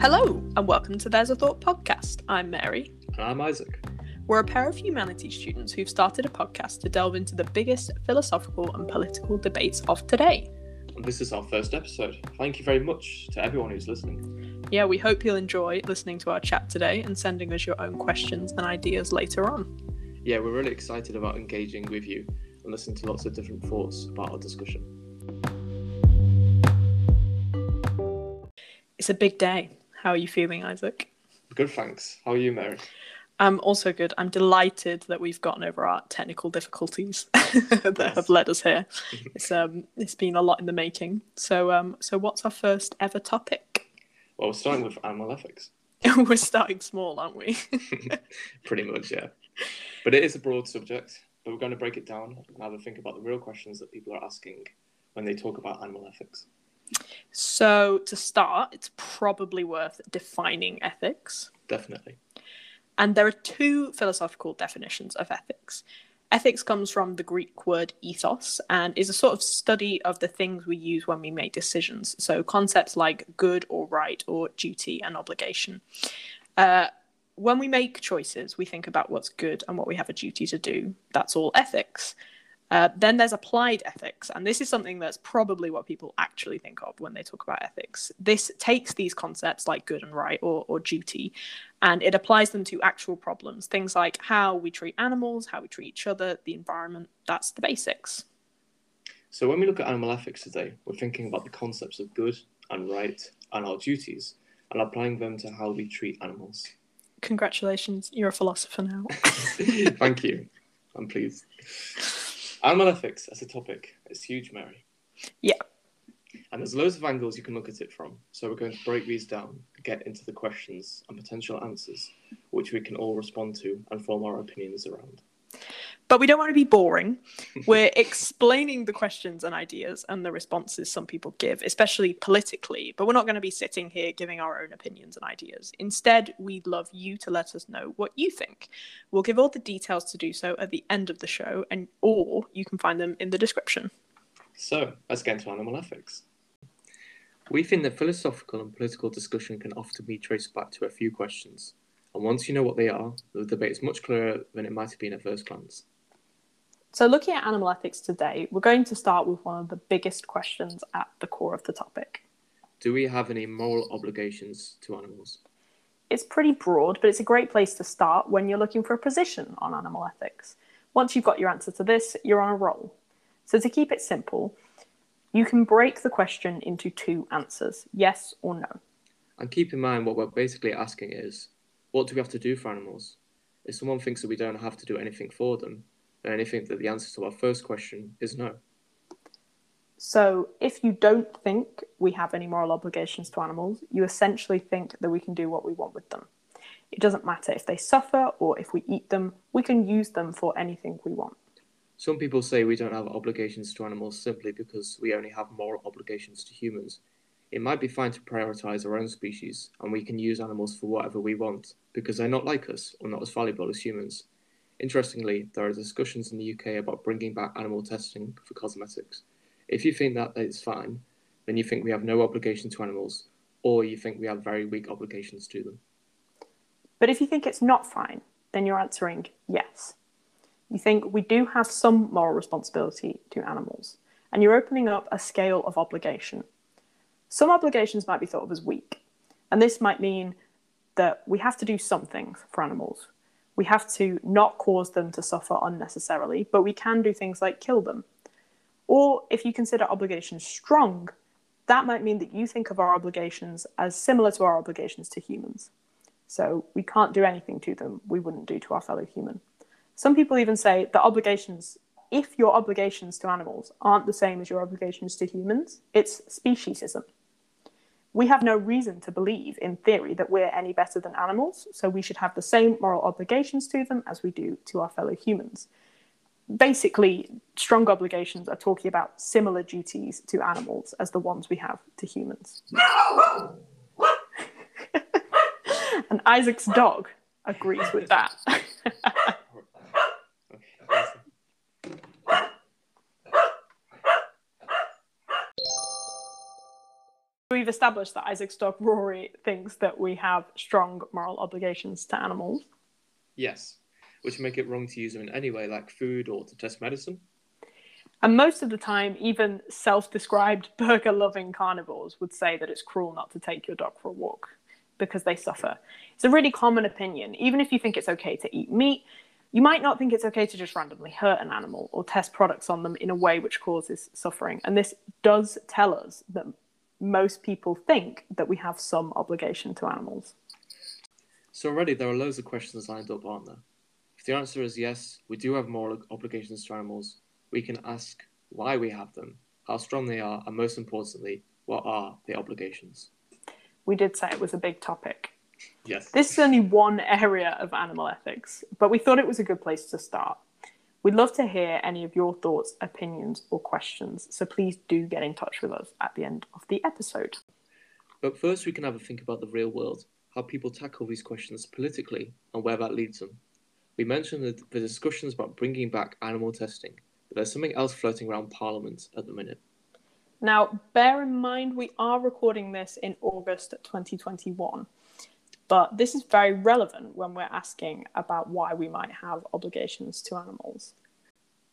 Hello, and welcome to There's a Thought podcast. I'm Mary. And I'm Isaac. We're a pair of humanities students who've started a podcast to delve into the biggest philosophical and political debates of today. And this is our first episode. Thank you very much to everyone who's listening. Yeah, we hope you'll enjoy listening to our chat today and sending us your own questions and ideas later on. Yeah, we're really excited about engaging with you and listening to lots of different thoughts about our discussion. It's a big day. How are you feeling, Isaac? Good, thanks. How are you, Mary? I'm also good. I'm delighted that we've gotten over our technical difficulties that Yes. have led us here. It's um it's been a lot in the making. So um so what's our first ever topic? Well, we're starting with animal ethics. We're starting small, aren't we? Pretty much, yeah. But it is a broad subject, but we're going to break it down and have a think about the real questions that people are asking when they talk about animal ethics. So to start, it's probably worth defining ethics. Definitely. And there are two philosophical definitions of ethics. Ethics comes from the Greek word ethos and is a sort of study of the things we use when we make decisions. So, concepts like good or right or duty and obligation. Uh, when we make choices, we think about what's good and what we have a duty to do. That's all ethics. Uh, then there's applied ethics, and this is something that's probably what people actually think of when they talk about ethics. This takes these concepts like good and right or, or duty and it applies them to actual problems things like how we treat animals how we treat each other the environment that's the basics So when we look at animal ethics today, we're thinking about the concepts of good and right and our duties and applying them to how we treat animals. congratulations you're a philosopher now Thank you. I'm pleased. Animal ethics as a topic is huge, Mary. Yeah. And there's loads of angles you can look at it from. So we're going to break these down, get into the questions and potential answers, which we can all respond to and form our opinions around. But we don't want to be boring we're explaining the questions and ideas and the responses some people give especially politically but we're not going to be sitting here giving our own opinions and ideas instead we'd love you to let us know what you think we'll give all the details to do so at the end of the show and or you can find them in the description So let's get into animal ethics. We think that philosophical and political discussion can often be traced back to a few questions. And once you know what they are, the debate is much clearer than it might have been at first glance. So, looking at animal ethics today, we're going to start with one of the biggest questions at the core of the topic. Do we have any moral obligations to animals? It's pretty broad, but it's a great place to start when you're looking for a position on animal ethics. Once you've got your answer to this, you're on a roll. So, to keep it simple, you can break the question into two answers yes or no. And keep in mind what we're basically asking is what do we have to do for animals? If someone thinks that we don't have to do anything for them, then I think that the answer to our first question is no. So, if you don't think we have any moral obligations to animals, you essentially think that we can do what we want with them. It doesn't matter if they suffer or if we eat them, we can use them for anything we want. Some people say we don't have obligations to animals simply because we only have moral obligations to humans. It might be fine to prioritize our own species, and we can use animals for whatever we want because they're not like us or not as valuable as humans. Interestingly, there are discussions in the UK about bringing back animal testing for cosmetics. If you think that it's fine, then you think we have no obligation to animals, or you think we have very weak obligations to them. But if you think it's not fine, then you're answering yes. You think we do have some moral responsibility to animals, and you're opening up a scale of obligation. Some obligations might be thought of as weak, and this might mean that we have to do some things for animals. We have to not cause them to suffer unnecessarily, but we can do things like kill them. Or if you consider obligations strong, that might mean that you think of our obligations as similar to our obligations to humans. So we can't do anything to them we wouldn't do to our fellow human. Some people even say that obligations, if your obligations to animals aren't the same as your obligations to humans, it's speciesism. We have no reason to believe, in theory, that we're any better than animals, so we should have the same moral obligations to them as we do to our fellow humans. Basically, strong obligations are talking about similar duties to animals as the ones we have to humans. and Isaac's dog agrees with that. We've established that Isaac's dog Rory thinks that we have strong moral obligations to animals. Yes, which make it wrong to use them in any way, like food or to test medicine. And most of the time, even self described burger loving carnivores would say that it's cruel not to take your dog for a walk because they suffer. It's a really common opinion. Even if you think it's okay to eat meat, you might not think it's okay to just randomly hurt an animal or test products on them in a way which causes suffering. And this does tell us that most people think that we have some obligation to animals. So already there are loads of questions lined up, aren't there? If the answer is yes, we do have moral obligations to animals, we can ask why we have them, how strong they are, and most importantly, what are the obligations? We did say it was a big topic. Yes. This is only one area of animal ethics, but we thought it was a good place to start. We'd love to hear any of your thoughts, opinions, or questions, so please do get in touch with us at the end of the episode. But first, we can have a think about the real world, how people tackle these questions politically, and where that leads them. We mentioned the, the discussions about bringing back animal testing, but there's something else floating around Parliament at the minute. Now, bear in mind we are recording this in August 2021, but this is very relevant when we're asking about why we might have obligations to animals.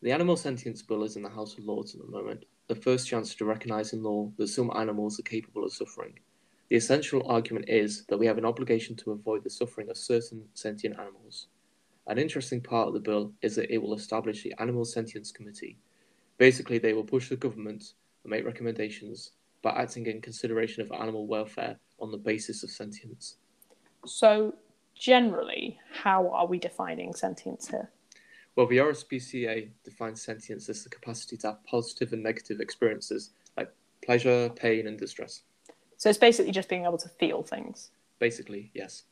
The Animal Sentience Bill is in the House of Lords at the moment, the first chance to recognise in law that some animals are capable of suffering. The essential argument is that we have an obligation to avoid the suffering of certain sentient animals. An interesting part of the bill is that it will establish the Animal Sentience Committee. Basically, they will push the government and make recommendations by acting in consideration of animal welfare on the basis of sentience. So, generally, how are we defining sentience here? Well, the RSPCA defines sentience as the capacity to have positive and negative experiences like pleasure, pain, and distress. So, it's basically just being able to feel things. Basically, yes.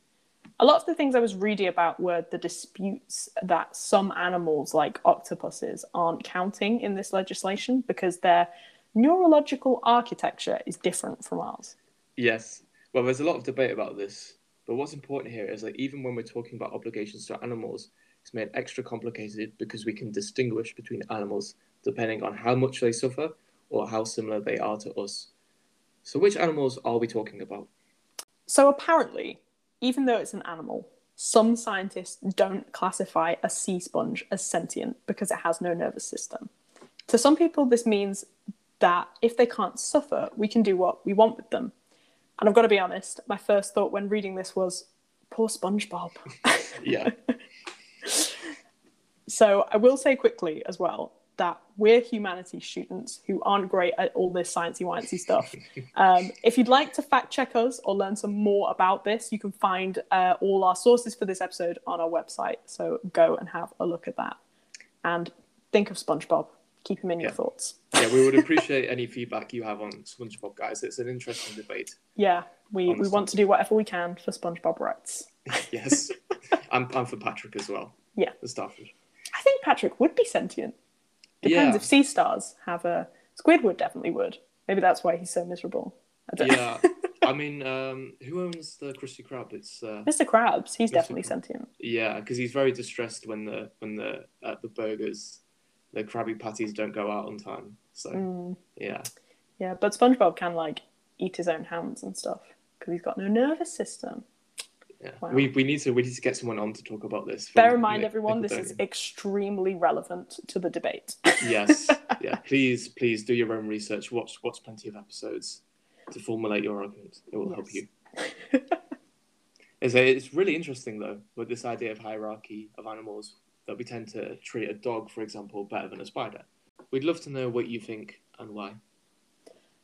A lot of the things I was reading about were the disputes that some animals, like octopuses, aren't counting in this legislation because their neurological architecture is different from ours. Yes. Well, there's a lot of debate about this, but what's important here is that even when we're talking about obligations to animals, it's made extra complicated because we can distinguish between animals depending on how much they suffer or how similar they are to us. So, which animals are we talking about? So, apparently, even though it's an animal, some scientists don't classify a sea sponge as sentient because it has no nervous system. To some people, this means that if they can't suffer, we can do what we want with them. And I've got to be honest, my first thought when reading this was, poor SpongeBob. Yeah. so I will say quickly as well that we're humanities students who aren't great at all this sciencey wincy stuff. Um, if you'd like to fact check us or learn some more about this, you can find uh, all our sources for this episode on our website. So go and have a look at that. And think of SpongeBob. Keep him in your thoughts. yeah, we would appreciate any feedback you have on SpongeBob, guys. It's an interesting debate. Yeah, we, we want to do whatever we can for SpongeBob rights. Yes. and, and for Patrick as well. Yeah. The starfish. I think Patrick would be sentient. Depends Yeah. if sea stars have a. Squidward definitely would. Maybe that's why he's so miserable. I don't Yeah. I mean, um, who owns the Krusty Krab? It's uh, Mr. Krabs, he's Mr. definitely Krabs. sentient. yeah, because he's very distressed when the when the uh, the burgers, the Krabby Patties don't go out on time. So Mm, yeah, yeah, but SpongeBob can like eat his own hands and stuff because he's got no nervous system. yeah. Wow. We we need to we need to get someone on to talk about this. Bear in mind, everyone, this is extremely relevant to the debate. yes, yeah. Please please do your own research. Watch watch plenty of episodes to formulate your argument. It will help Yes. you. It's, it's really interesting though with this idea of hierarchy of animals that we tend to treat a dog, for example, better than a spider. We'd love to know what you think and why.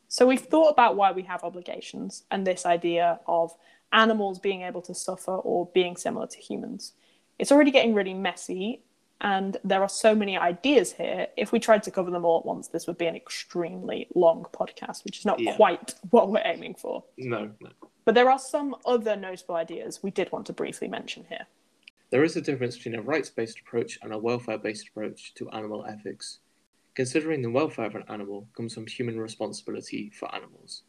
So we've thought about why we have obligations and this idea of animals being able to suffer or being similar to humans. It's already getting really messy, and there are so many ideas here. If we tried to cover them all at once, this would be an extremely long podcast, which is not Yeah. quite what we're aiming for. No, no. But there are some other notable ideas we did want to briefly mention here. There is a difference between a rights based approach and a welfare based approach to animal ethics. Considering the welfare of an animal comes from human responsibility for animals.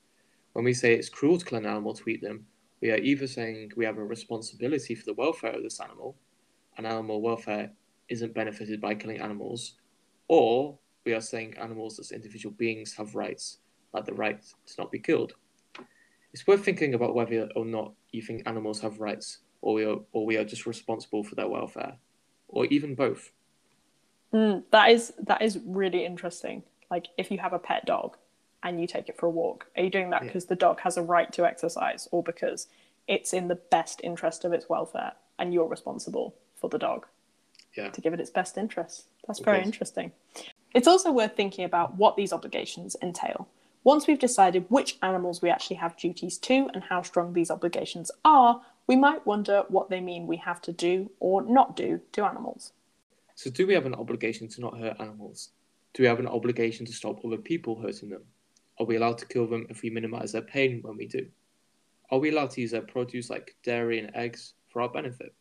When we say it's cruel to kill an animal to eat them, we are either saying we have a responsibility for the welfare of this animal, and animal welfare isn't benefited by killing animals, or we are saying animals as individual beings have rights, like the right to not be killed. It's worth thinking about whether or not you think animals have rights, or we are, or we are just responsible for their welfare, or even both. Mm, that is that is really interesting. Like if you have a pet dog and you take it for a walk, are you doing that Yeah. because the dog has a right to exercise, or because it's in the best interest of its welfare and you're responsible for the dog Yeah. to give it its best interests? That's Of very course. interesting. It's also worth thinking about what these obligations entail. Once we've decided which animals we actually have duties to and how strong these obligations are, we might wonder what they mean we have to do or not do to animals. So, do we have an obligation to not hurt animals? Do we have an obligation to stop other people hurting them? Are we allowed to kill them if we minimize their pain when we do? Are we allowed to use their produce like dairy and eggs for our benefit?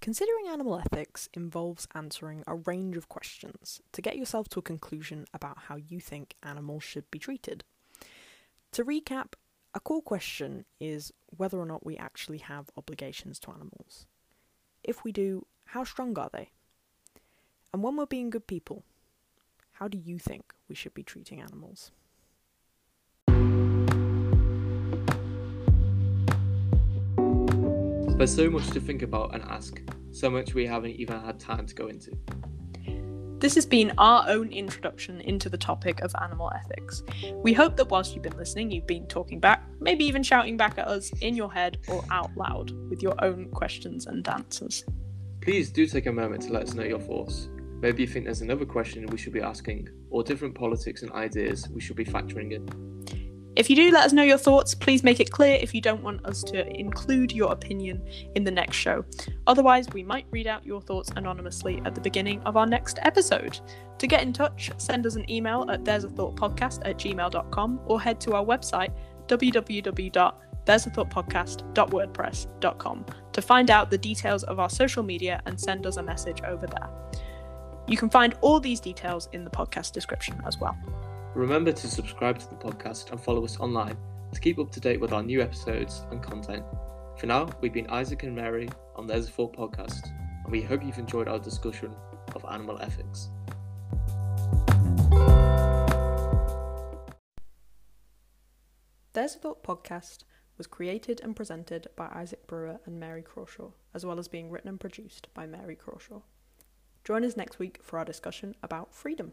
Considering animal ethics involves answering a range of questions to get yourself to a conclusion about how you think animals should be treated. To recap, a core question is whether or not we actually have obligations to animals. If we do, how strong are they? And when we're being good people, how do you think we should be treating animals? There's so much to think about and ask, so much we haven't even had time to go into. This has been our own introduction into the topic of animal ethics. We hope that whilst you've been listening, you've been talking back, maybe even shouting back at us in your head or out loud with your own questions and answers. Please do take a moment to let us know your thoughts. Maybe you think there's another question we should be asking, or different politics and ideas we should be factoring in. If you do let us know your thoughts, please make it clear if you don't want us to include your opinion in the next show. Otherwise, we might read out your thoughts anonymously at the beginning of our next episode. To get in touch, send us an email at there's a thought podcast at gmail.com or head to our website www.there's-a-thought-podcast.wordpress.com to find out the details of our social media and send us a message over there. You can find all these details in the podcast description as well. Remember to subscribe to the podcast and follow us online to keep up to date with our new episodes and content. For now, we've been Isaac and Mary on There's a Thought podcast, and we hope you've enjoyed our discussion of animal ethics. There's a Thought podcast was created and presented by Isaac Brewer and Mary Crawshaw, as well as being written and produced by Mary Crawshaw. Join us next week for our discussion about freedom.